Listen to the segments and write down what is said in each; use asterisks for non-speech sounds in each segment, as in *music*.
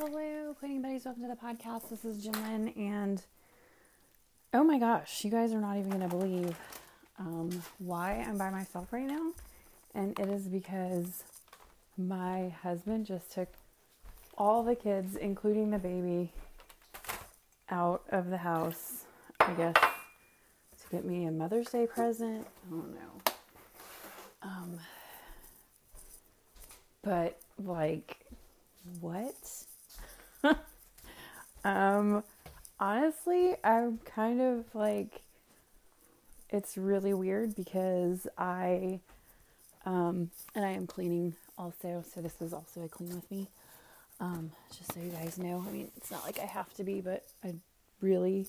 Hello, Cleaning Buddies. Welcome to the podcast. This is Jimlyn, and oh my gosh, you guys are not even going to believe um, why I'm by myself right now. And it is because my husband just took all the kids, including the baby, out of the house, I guess, to get me a Mother's Day present. I don't know. Um, but, like, what? *laughs* um, honestly, I'm kind of like, it's really weird because I, um, and I am cleaning also, so this is also a clean with me. Um, just so you guys know, I mean, it's not like I have to be, but I really,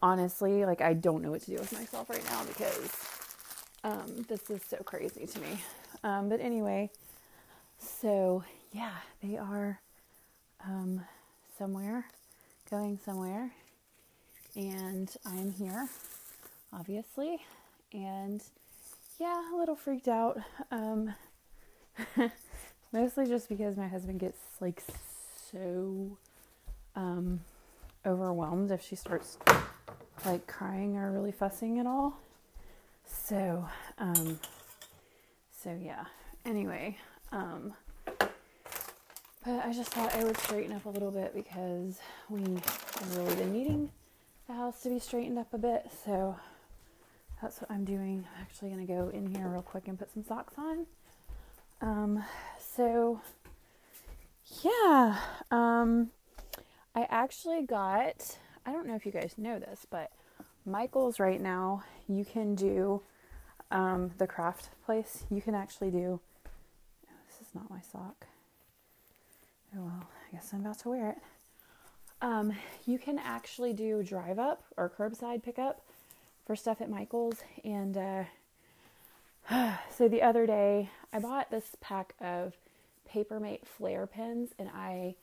honestly, like, I don't know what to do with myself right now because, um, this is so crazy to me. Um, but anyway, so yeah, they are, um, somewhere, going somewhere, and I'm here, obviously, and yeah, a little freaked out. Um, *laughs* mostly just because my husband gets like so um, overwhelmed if she starts like crying or really fussing at all. So, um, so yeah. Anyway, um, but I just thought I would straighten up a little bit because we have really been needing the house to be straightened up a bit. So that's what I'm doing. I'm actually going to go in here real quick and put some socks on. Um, so yeah, um, I actually got, I don't know if you guys know this, but Michael's right now, you can do um, the craft place. You can actually do, oh, this is not my sock. Oh well, I guess I'm about to wear it. Um, you can actually do drive up or curbside pickup for stuff at Michael's. And uh, *sighs* so the other day, I bought this pack of Papermate flare pens, and I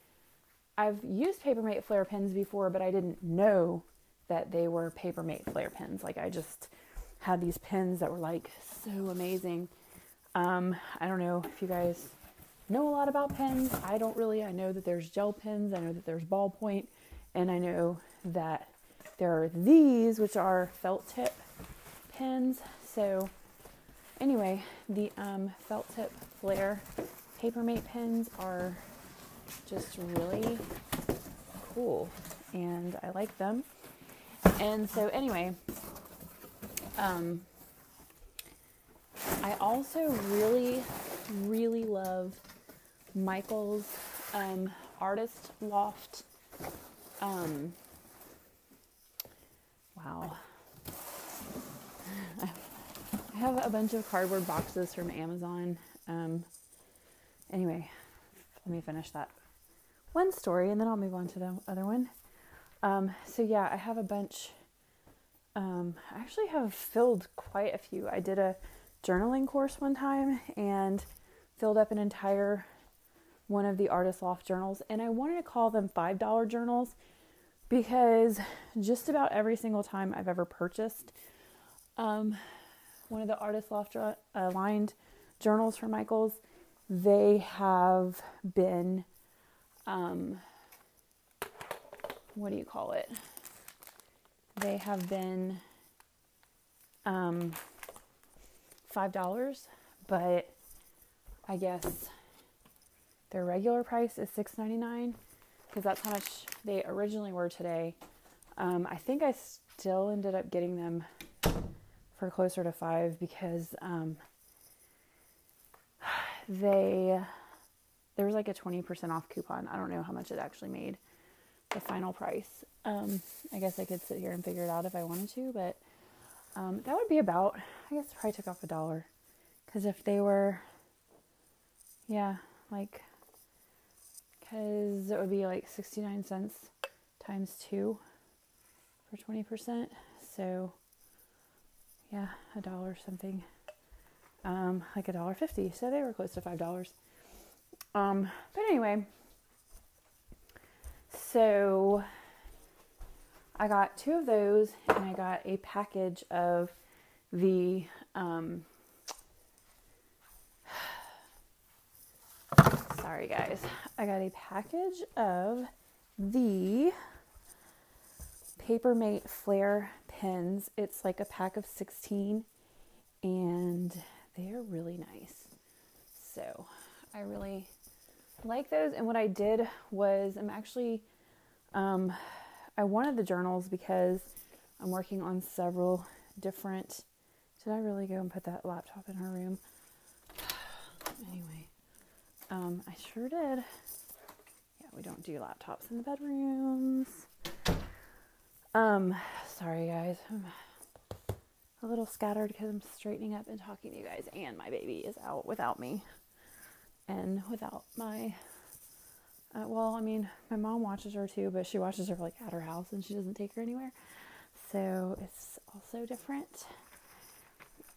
I've used Papermate flare pens before, but I didn't know that they were Papermate flare pens. Like I just had these pens that were like so amazing. Um, I don't know if you guys know a lot about pens. I don't really. I know that there's gel pens, I know that there's ballpoint, and I know that there are these, which are felt tip pens. So, anyway, the um, felt tip flare Papermate pens are just really cool, and I like them. And so, anyway, um, I also really, really love Michael's um, Artist Loft. Um, wow. *laughs* I have a bunch of cardboard boxes from Amazon. Um, anyway, let me finish that one story and then I'll move on to the other one. Um, so, yeah, I have a bunch. Um, I actually have filled quite a few. I did a journaling course one time and filled up an entire one of the Artist Loft journals, and I wanted to call them $5 journals because just about every single time I've ever purchased um, one of the Artist Loft aligned journals for Michaels, they have been, um, what do you call it? They have been um, $5, but I guess their regular price is $6.99 because that's how much they originally were today. Um, I think I still ended up getting them for closer to five because um, *sighs* they there was like a 20% off coupon. I don't know how much it actually made the final price. Um, I guess I could sit here and figure it out if I wanted to, but um, that would be about, I guess, probably took off a dollar. Because if they were, yeah, like because it would be like 69 cents times two for 20%. So, yeah, a dollar something. Um, like a dollar fifty. So they were close to five dollars. Um, but anyway, so I got two of those and I got a package of the um, sorry guys. I got a package of the Papermate Flare pens. It's like a pack of 16 and they're really nice. So I really like those. And what I did was I'm actually, um, I wanted the journals because I'm working on several different. Did I really go and put that laptop in her room? *sighs* anyway, um, I sure did. Yeah, we don't do laptops in the bedrooms. Um, sorry guys. I'm a little scattered because I'm straightening up and talking to you guys, and my baby is out without me and without my. Uh, well, I mean, my mom watches her too, but she watches her like at her house and she doesn't take her anywhere. So it's also different.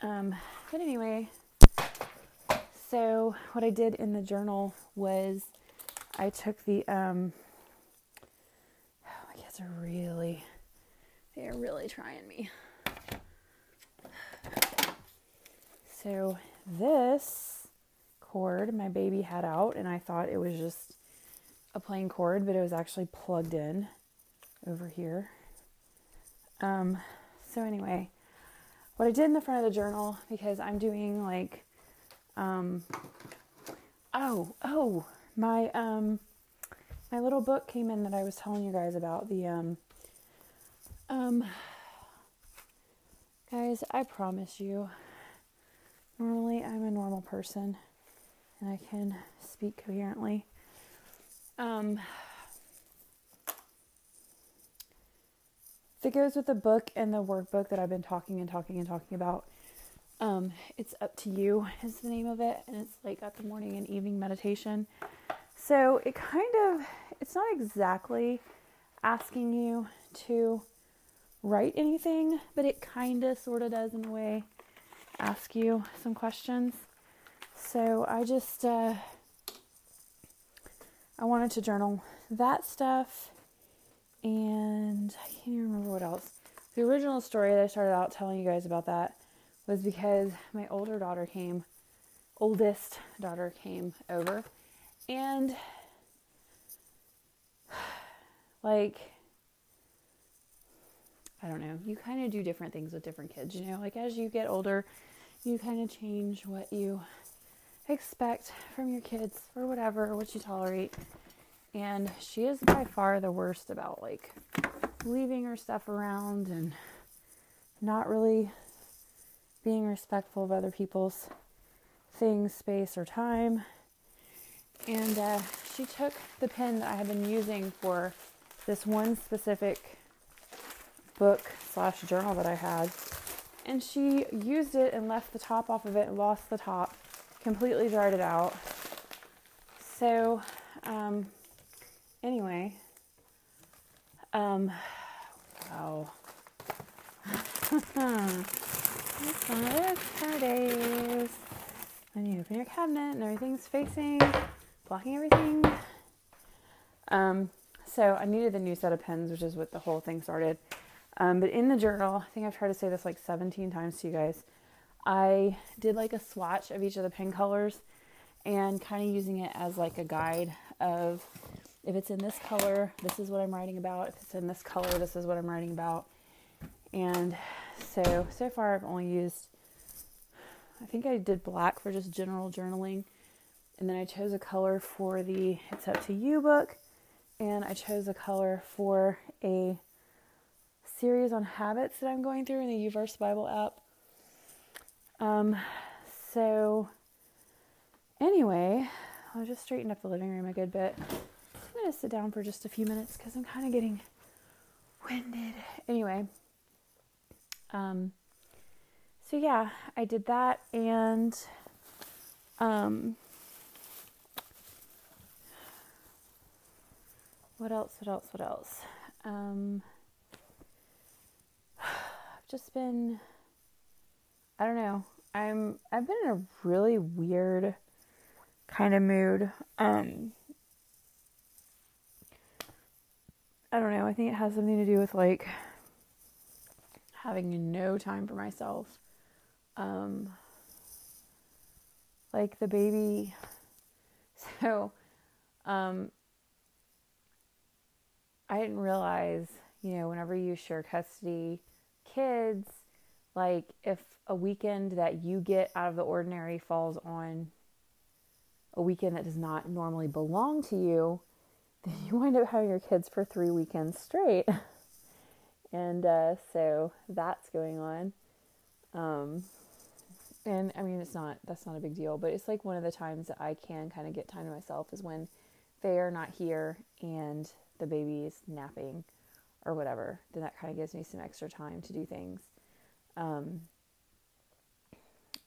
Um, but anyway, so what I did in the journal was I took the um, oh, my kids are really they're really trying me. So this cord my baby had out and I thought it was just a plain cord, but it was actually plugged in over here. Um, so anyway, what I did in the front of the journal because I'm doing like um oh, oh, my um my little book came in that I was telling you guys about the um um guys, I promise you normally I'm a normal person and I can speak coherently. Um it goes with the book and the workbook that I've been talking and talking and talking about, um, it's up to you is the name of it, and it's like got the morning and evening meditation. So it kind of it's not exactly asking you to write anything, but it kind of sort of does in a way ask you some questions. So I just uh, I wanted to journal that stuff, and I can't even remember what else. The original story that I started out telling you guys about that was because my older daughter came, oldest daughter came over, and *sighs* like I don't know, you kind of do different things with different kids, you know, like as you get older, you kind of change what you expect from your kids or whatever, what you tolerate. And she is by far the worst about like leaving her stuff around and not really being respectful of other people's things, space, or time. And uh, she took the pen that I had been using for this one specific book slash journal that I had, and she used it and left the top off of it and lost the top, completely dried it out. So, um, anyway, um, *sighs* wow. *laughs* It's one of those kind of days when you open your cabinet and everything's facing, blocking everything. Um, so I needed the new set of pens, which is what the whole thing started. Um, but in the journal, I think I've tried to say this like 17 times to you guys. I did like a swatch of each of the pen colors and kind of using it as like a guide of if it's in this color, this is what I'm writing about. If it's in this color, this is what I'm writing about. And so, so far I've only used, I think I did black for just general journaling. And then I chose a color for the It's Up to You book. And I chose a color for a series on habits that I'm going through in the YouVersion Bible app. Um, so, anyway, I'll just straighten up the living room a good bit. I'm going to sit down for just a few minutes because I'm kind of getting winded. Anyway, um, so yeah, I did that and um, what else? What else? What else? Um, I've *sighs* just been I don't know. I'm I've been in a really weird kind of mood. Um I don't know. I think it has something to do with like having no time for myself. Um, like the baby. *laughs* So Um, I didn't realize, you know, whenever you share custody kids, like if a weekend that you get out of the ordinary falls on a weekend that does not normally belong to you, *laughs* then you wind up having your kids for three weekends straight. *laughs* and uh, so that's going on. Um, and I mean, it's not, that's not a big deal, but it's like one of the times that I can kind of get time to myself is when they are not here and the baby is napping or whatever. Then that kind of gives me some extra time to do things. Um,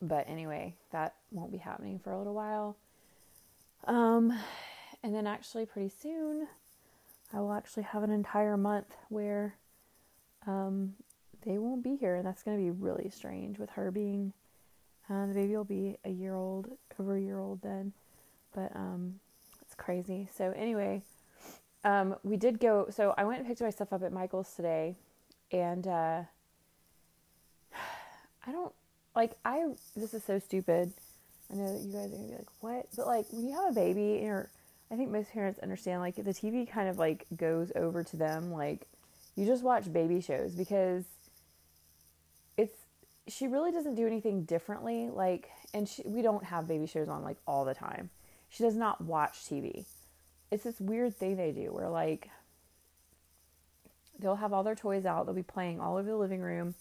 but anyway, that won't be happening for a little while. Um, and then actually, pretty soon, I will actually have an entire month where um, they won't be here, and that's going to be really strange with her being. Uh, the baby will be a year old, over a year old then, but um, it's crazy. So anyway, um, we did go. So I went and picked myself up at Michael's today, and uh, I don't like. I this is so stupid. I know that you guys are gonna be like, "What?" But like, when you have a baby, or I think most parents understand, like the TV kind of like goes over to them. Like, you just watch baby shows because it's she really doesn't do anything differently. Like, and she, we don't have baby shows on like all the time. She does not watch TV it's this weird thing they do where like they'll have all their toys out, they'll be playing all over the living room,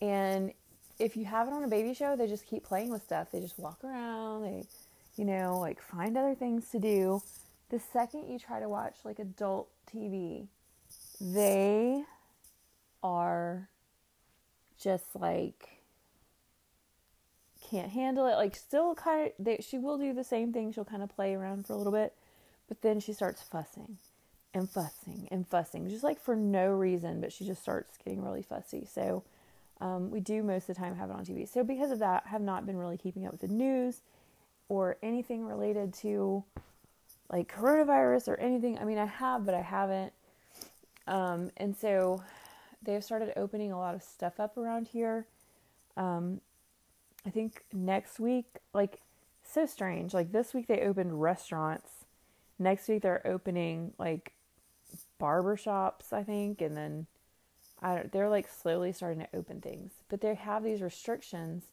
and if you have it on a baby show, they just keep playing with stuff. They just walk around, they you know, like find other things to do. The second you try to watch like adult TV, they are just like can't handle it. Like still kind of they, she will do the same thing. She'll kind of play around for a little bit, but then she starts fussing and fussing and fussing, just like for no reason, but she just starts getting really fussy. So um, we do most of the time have it on TV. So because of that, I have not been really keeping up with the news or anything related to like coronavirus or anything. I mean, I have, but I haven't. Um, and so they've started opening a lot of stuff up around here. Um, I think next week, like, so strange. Like this week, they opened restaurants next week they're opening like barber shops, I think, and then I don't, they're like slowly starting to open things, but they have these restrictions.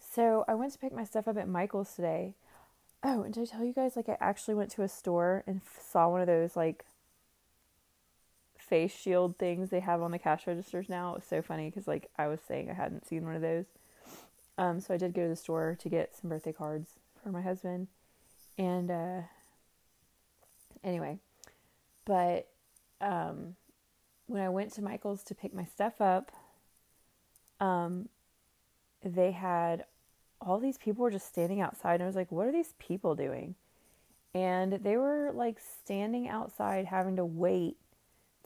So I went to pick my stuff up at Michael's today. Oh, and did I tell you guys like I actually went to a store and saw one of those like face shield things they have on the cash registers now. It was so funny because like I was saying I hadn't seen one of those. Um, so I did go to the store to get some birthday cards for my husband, and uh, anyway, but um, when I went to Michael's to pick my stuff up, um, they had all these people were just standing outside, and I was like, "What are these people doing?" And they were like standing outside, having to wait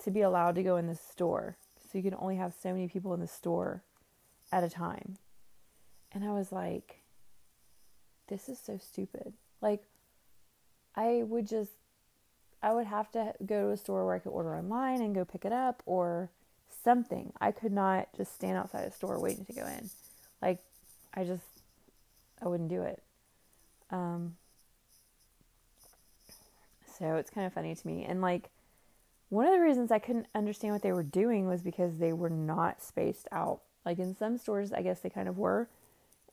to be allowed to go in the store. So you can only have so many people in the store at a time. And I was like, this is so stupid. Like, I would just I would have to go to a store where I could order online and go pick it up or something. I could not just stand outside a store waiting to go in. Like, I just, I wouldn't do it. Um, so it's kind of funny to me. And like, one of the reasons I couldn't understand what they were doing was because they were not spaced out. Like in some stores, I guess they kind of were.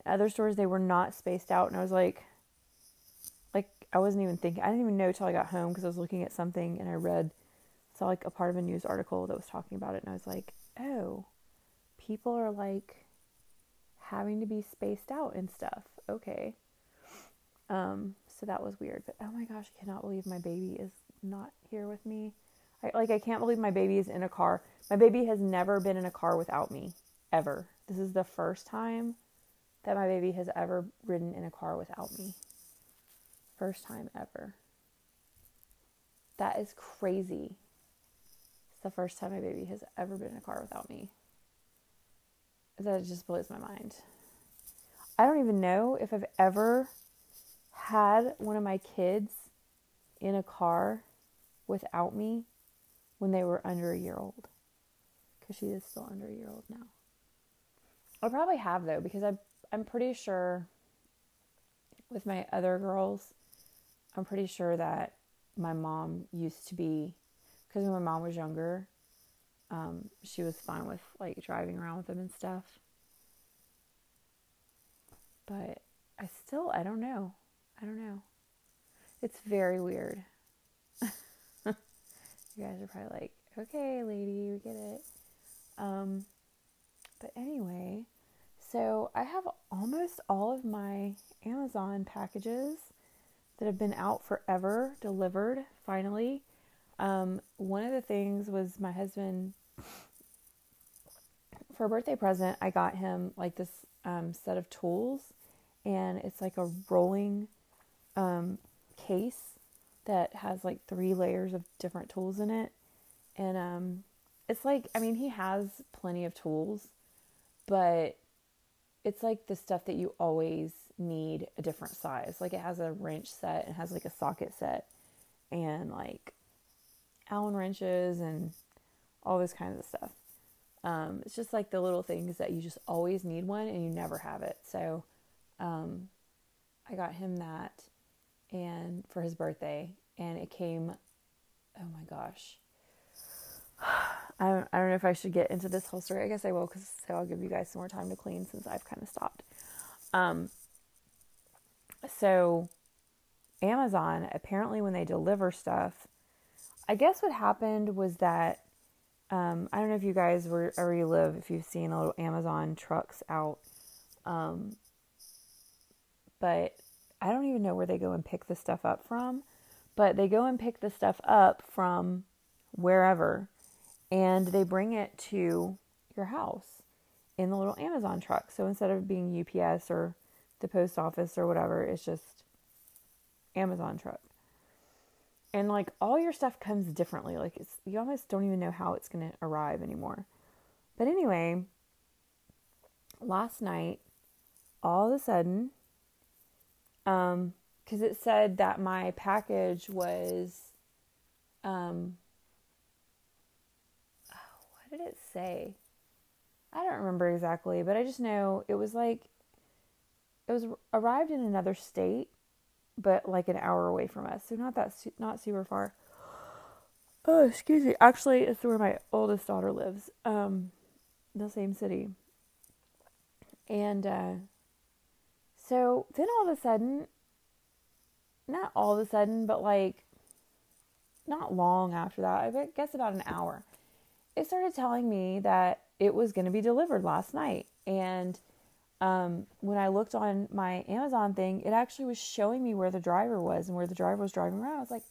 Other stores, they were not spaced out. And I was like, like I wasn't even thinking, I didn't even know till I got home because I was looking at something and I read, saw like a part of a news article that was talking about it. And I was like, oh, people are like having to be spaced out and stuff. Okay. Um, so that was weird. But oh my gosh, I cannot believe my baby is not here with me. I, like, I can't believe my baby is in a car. My baby has never been in a car without me, ever. This is the first time that my baby has ever ridden in a car without me first time ever. That is crazy. It's the first time my baby has ever been in a car without me. That just blows my mind. I don't even know if I've ever had one of my kids in a car without me when they were under a year old. Because she is still under a year old now. I probably have though, because I I'm pretty sure with my other girls, I'm pretty sure that my mom used to be, because when my mom was younger, um, she was fine with like driving around with them and stuff. But I still, I don't know. I don't know. It's very weird. You guys are probably like, okay, lady, we get it. Um, but anyway, so I have almost all of my Amazon packages that have been out forever delivered finally. Um, one of the things was my husband for a birthday present, I got him like this um, set of tools, and it's like a rolling um, case that has like three layers of different tools in it. And um, it's like, I mean, he has plenty of tools, but it's like the stuff that you always need a different size. Like it has a wrench set, it has like a socket set, and like Allen wrenches and all this kinds of stuff. Um, it's just like the little things that you just always need one and you never have it. So um, I got him that and for his birthday and it came oh my gosh *sighs* I don't, I don't know if I should get into this whole story. I guess I will because so I'll give you guys some more time to clean since I've kind of stopped. Um, so Amazon apparently when they deliver stuff, I guess what happened was that um, I don't know if you guys were where you live, if you've seen a little Amazon trucks out, um, but I don't even know where they go and pick the stuff up from. But they go and pick the stuff up from wherever, and they bring it to your house in the little Amazon truck. So instead of being UPS or the post office or whatever, it's just Amazon truck and like all your stuff comes differently like it's you almost don't even know how it's going to arrive anymore but anyway last night all of a sudden um because it said that my package was um oh, what did it say i don't remember exactly but i just know it was like it was arrived in another state but like an hour away from us, so not that not super far. *sighs* Oh, excuse me. Actually, it's where my oldest daughter lives. Um, the same city. And uh, so then all of a sudden, not all of a sudden, but like not long after that, I guess about an hour, it started telling me that it was going to be delivered last night. And um, when I looked on my Amazon thing, it actually was showing me where the driver was and where the driver was driving around. I was like,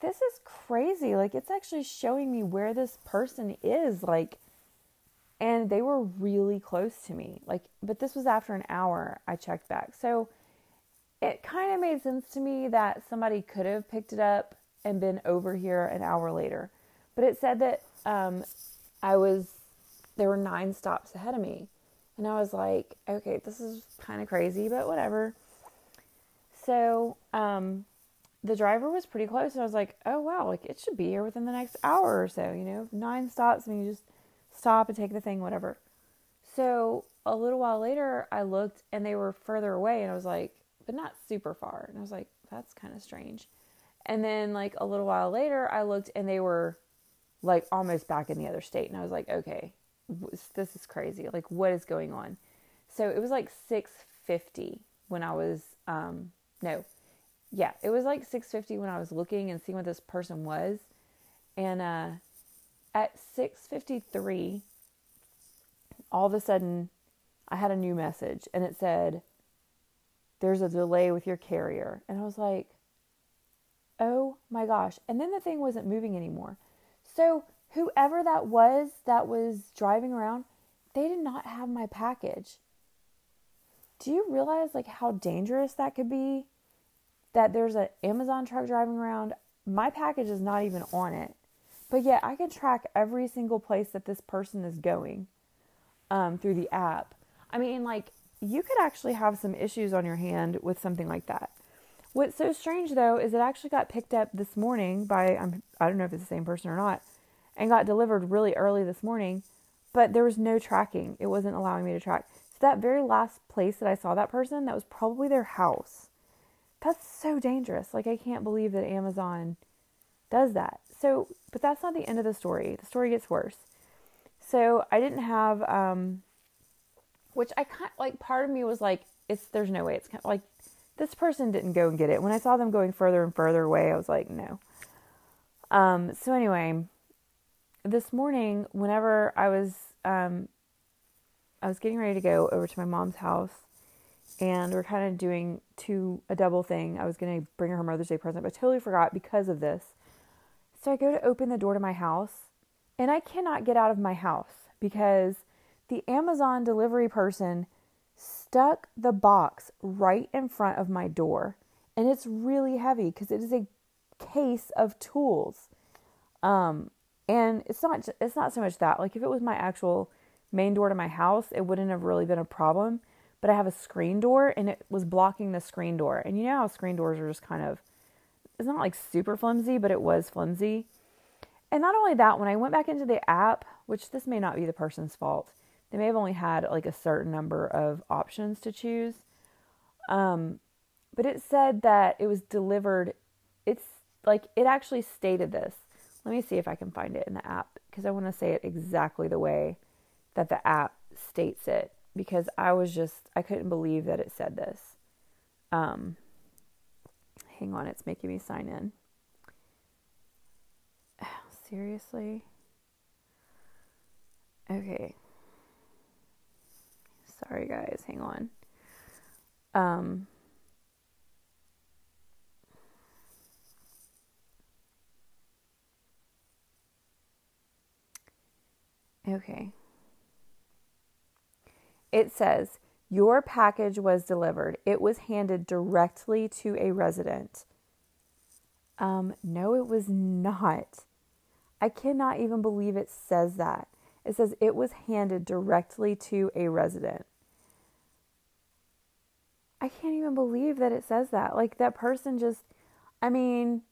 this is crazy. Like, it's actually showing me where this person is. Like, and they were really close to me. Like, but this was after an hour I checked back. So it kind of made sense to me that somebody could have picked it up and been over here an hour later. But it said that um, I was, there were nine stops ahead of me. And I was like, okay, this is kind of crazy, but whatever. So, um, the driver was pretty close, and I was like, oh wow, like it should be here within the next hour or so, you know, nine stops, and you just stop and take the thing, whatever. So, a little while later, I looked and they were further away, and I was like, but not super far. And I was like, that's kind of strange. And then, like, a little while later, I looked and they were like almost back in the other state, and I was like, okay, this is crazy. Like, what is going on? So it was like 650 when I was, um, no, yeah, it was like 650 when I was looking and seeing what this person was. And, uh, at 653, all of a sudden I had a new message and it said, there's a delay with your carrier. And I was like, oh my gosh. And then the thing wasn't moving anymore. So whoever that was that was driving around, they did not have my package. Do you realize like how dangerous that could be? That there's an Amazon truck driving around, my package is not even on it. But yet I can track every single place that this person is going um, through the app. I mean, like, you could actually have some issues on your hand with something like that. What's so strange though is it actually got picked up this morning by I'm, I don't know if it's the same person or not, and got delivered really early this morning, but there was no tracking. It wasn't allowing me to track. So that very last place that I saw that person, that was probably their house. that's so dangerous. Like, I can't believe that Amazon does that. So, but that's not the end of the story. The story gets worse. So, I didn't have, um, which I kind of, like, part of me was like, it's, there's no way. It's kind of like, this person didn't go and get it. When I saw them going further and further away, I was like, no. Um, so anyway, this morning, whenever I was, um, I was getting ready to go over to my mom's house, and we're kind of doing two a double thing. I was gonna bring her her Mother's Day present, but totally forgot because of this. So I go to open the door to my house, and I cannot get out of my house because the Amazon delivery person stuck the box right in front of my door. And it's really heavy because it is a case of tools. Um, and it's not it's not so much that like if it was my actual main door to my house, it wouldn't have really been a problem. But I have a screen door and it was blocking the screen door. And you know how screen doors are just kind of it's not like super flimsy, but it was flimsy. And not only that, when I went back into the app, which this may not be the person's fault, they may have only had like a certain number of options to choose. Um, but it said that it was delivered. It's like it actually stated this. Let me see if I can find it in the app because I want to say it exactly the way that the app states it because I was just I couldn't believe that it said this. Um, hang on, it's making me sign in. *sighs* Seriously? Okay. Sorry guys, hang on. Um Okay. It says, Your package was delivered. It was handed directly to a resident. Um, no, it was not. I cannot even believe it says that. It says it was handed directly to a resident. I can't even believe that it says that. Like that person just, I mean,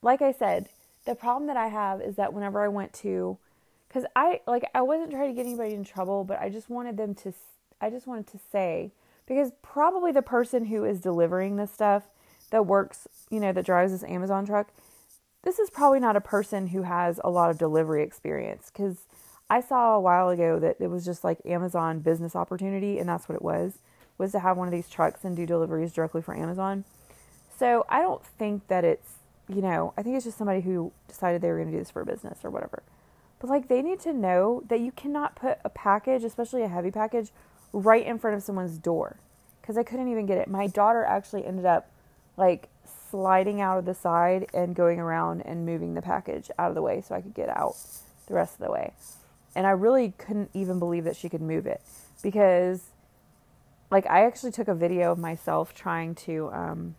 like I said, the problem that I have is that whenever I went to because I like I wasn't trying to get anybody in trouble, but I just wanted them to I just wanted to say because probably the person who is delivering this stuff that works, you know, that drives this Amazon truck, this is probably not a person who has a lot of delivery experience cuz I saw a while ago that it was just like Amazon business opportunity and that's what it was was to have one of these trucks and do deliveries directly for Amazon. So, I don't think that it's, you know, I think it's just somebody who decided they were going to do this for a business or whatever. But like they need to know that you cannot put a package, especially a heavy package, right in front of someone's door. Because I couldn't even get it. My daughter actually ended up like sliding out of the side and going around and moving the package out of the way so I could get out the rest of the way. And I really couldn't even believe that she could move it because like I actually took a video of myself trying to um,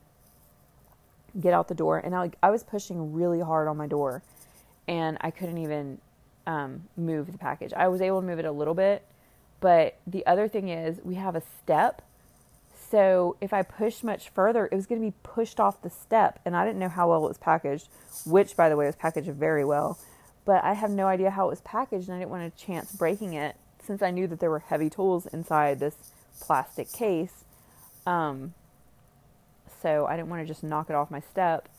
get out the door and I, I was pushing really hard on my door and I couldn't even um, move the package. I was able to move it a little bit, but the other thing is we have a step. So if I pushed much further, it was going to be pushed off the step, and I didn't know how well it was packaged, which, by the way, was packaged very well. But I have no idea how it was packaged, and I didn't want a chance breaking it since I knew that there were heavy tools inside this plastic case. Um, so I didn't want to just knock it off my step.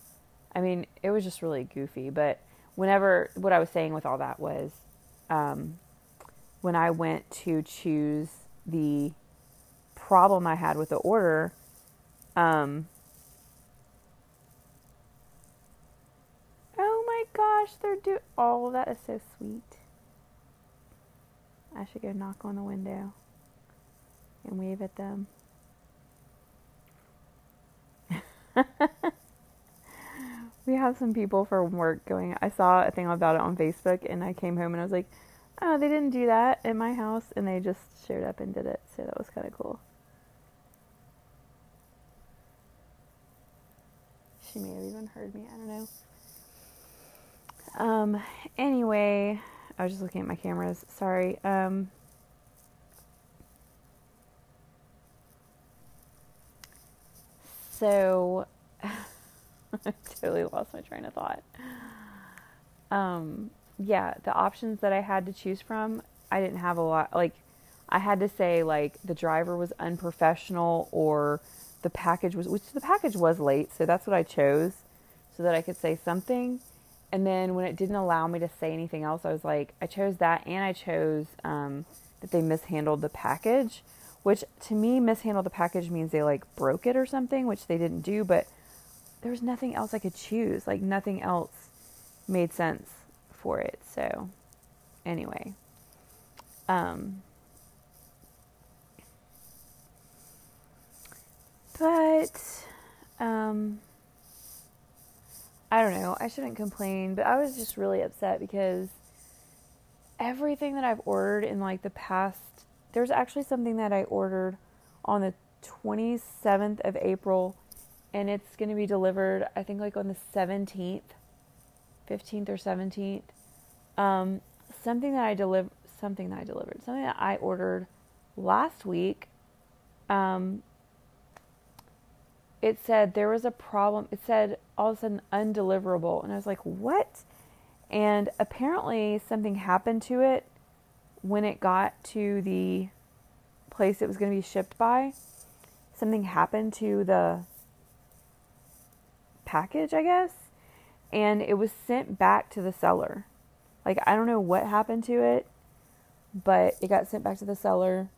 I mean, it was just really goofy, but whenever what I was saying with all that was um, when I went to choose the problem I had with the order, um, oh my gosh, they're do oh, that is so sweet. I should go knock on the window and wave at them. *laughs* we have some people from work going. I saw a thing about it on Facebook, and I came home and I was like, "Oh, they didn't do that in my house," and they just showed up and did it. So that was kind of cool. She may have even heard me. I don't know. Um. Anyway, I was just looking at my cameras. Sorry. Um. So. *laughs* I totally lost my train of thought. Um, yeah, the options that I had to choose from, I didn't have a lot. Like, I had to say, like, the driver was unprofessional or the package was, which the package was late, so that's what I chose so that I could say something. And then when it didn't allow me to say anything else, I was like, I chose that and I chose um, that they mishandled the package, which to me, mishandled the package means they like broke it or something, which they didn't do, but there was nothing else I could choose. Like nothing else made sense for it. So, anyway, um, but um, I don't know. I shouldn't complain, but I was just really upset because everything that I've ordered in like the past, there's actually something that I ordered on the 27th of April and it's going to be delivered I think like on the 17th, 15th or 17th. Um, something that I deliver something that I delivered, something that I ordered last week. Um, it said there was a problem. It said all of a sudden undeliverable, and I was like, "What?" And apparently something happened to it when it got to the place it was going to be shipped by. Something happened to the package, I guess, and it was sent back to the seller. Like, I don't know what happened to it, but it got sent back to the seller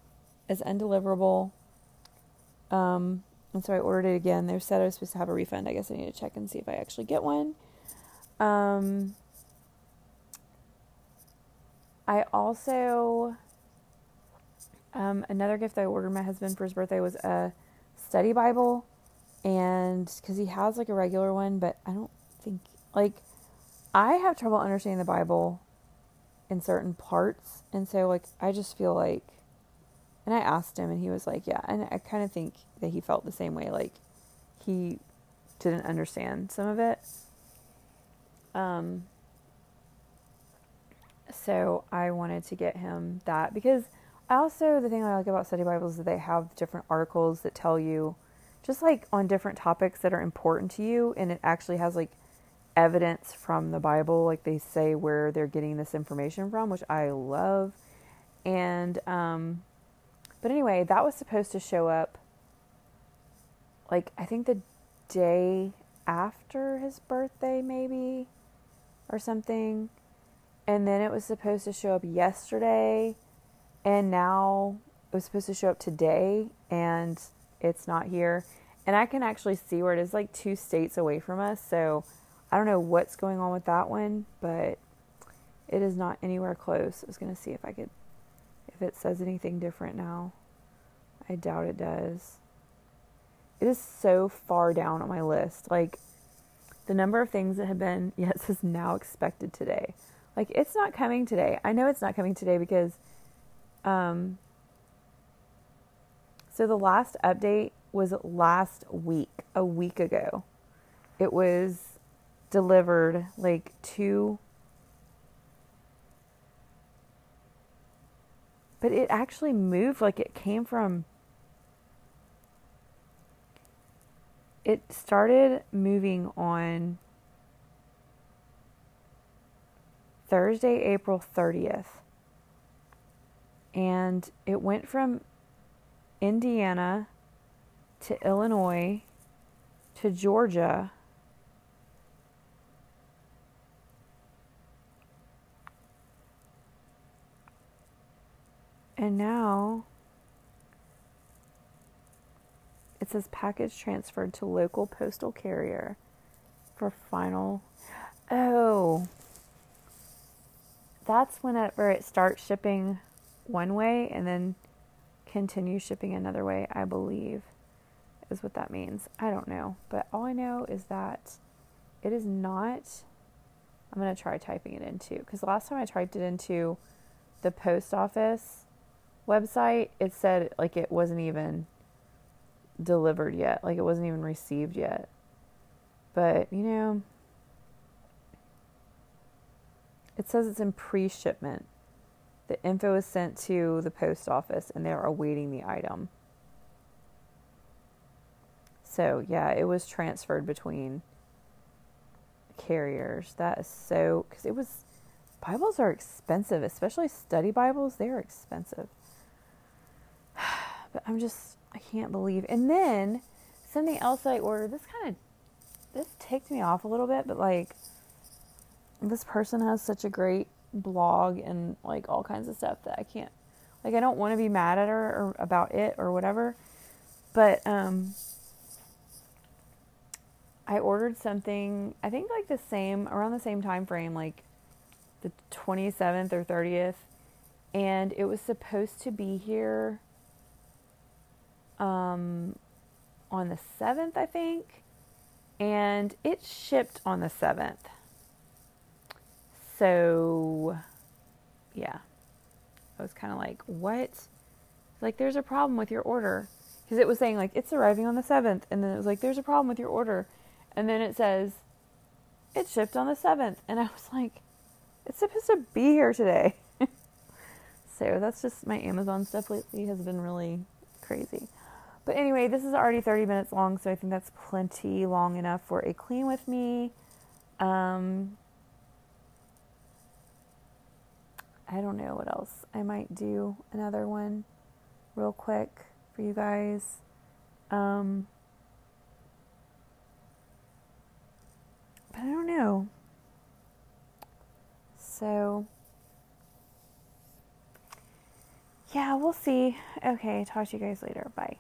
as undeliverable. Um, and so I ordered it again. They said I was supposed to have a refund. I guess I need to check and see if I actually get one. Um, I also, um, another gift that I ordered my husband for his birthday was a study Bible and because he has like a regular one, but I don't think like I have trouble understanding the Bible in certain parts, and so like I just feel like, and I asked him, and he was like, yeah, and I kind of think that he felt the same way, like he didn't understand some of it. Um. So I wanted to get him that because I also the thing I like about study Bibles is that they have different articles that tell you just like on different topics that are important to you and it actually has like evidence from the Bible like they say where they're getting this information from which I love and um but anyway that was supposed to show up like I think the day after his birthday maybe or something and then it was supposed to show up yesterday and now it was supposed to show up today and it's not here and I can actually see where it is like two states away from us. So I don't know what's going on with that one, but it is not anywhere close. I was going to see if I could, if it says anything different now. I doubt it does. It is so far down on my list. Like the number of things that have been, *laughs* yes, is now expected today. Like it's not coming today. I know it's not coming today because, um, so the last update was last week, a week ago. It was delivered like two but it actually moved like it came from it started moving on Thursday, April 30th. And it went from Indiana to Illinois to Georgia. And now it says package transferred to local postal carrier for final. Oh, that's whenever it starts shipping one way and then continue shipping another way, I believe is what that means. I don't know. But all I know is that it is not. I'm going to try typing it into because last time I typed it into the post office website, it said like it wasn't even delivered yet, like it wasn't even received yet. But, you know, it says it's in pre shipment. The info is sent to the post office and they're awaiting the item. So, yeah, it was transferred between carriers. That is so, because it was, Bibles are expensive, especially study Bibles, they are expensive. But I'm just, I can't believe. And then, something else I ordered. This kind of this ticked me off a little bit, but like this person has such a great blog and like all kinds of stuff that I can't like I don't want to be mad at her or about it or whatever. But um I ordered something I think like the same around the same time frame like the 27th or 30th and it was supposed to be here um on the 7th I think and it shipped on the 7th. So yeah. I was kind of like, "What?" Like there's a problem with your order because it was saying like it's arriving on the 7th and then it was like there's a problem with your order and then it says it shipped on the 7th and I was *laughs* like it's supposed to be here today. *laughs* so that's just my Amazon stuff lately has been really crazy. But anyway, this is already 30 minutes long, so I think that's plenty long enough for a clean with me. Um, I don't know what else. I might do another one real quick for you guys. Um, but I don't know. So, yeah, we'll see. Okay, talk to you guys later. Bye.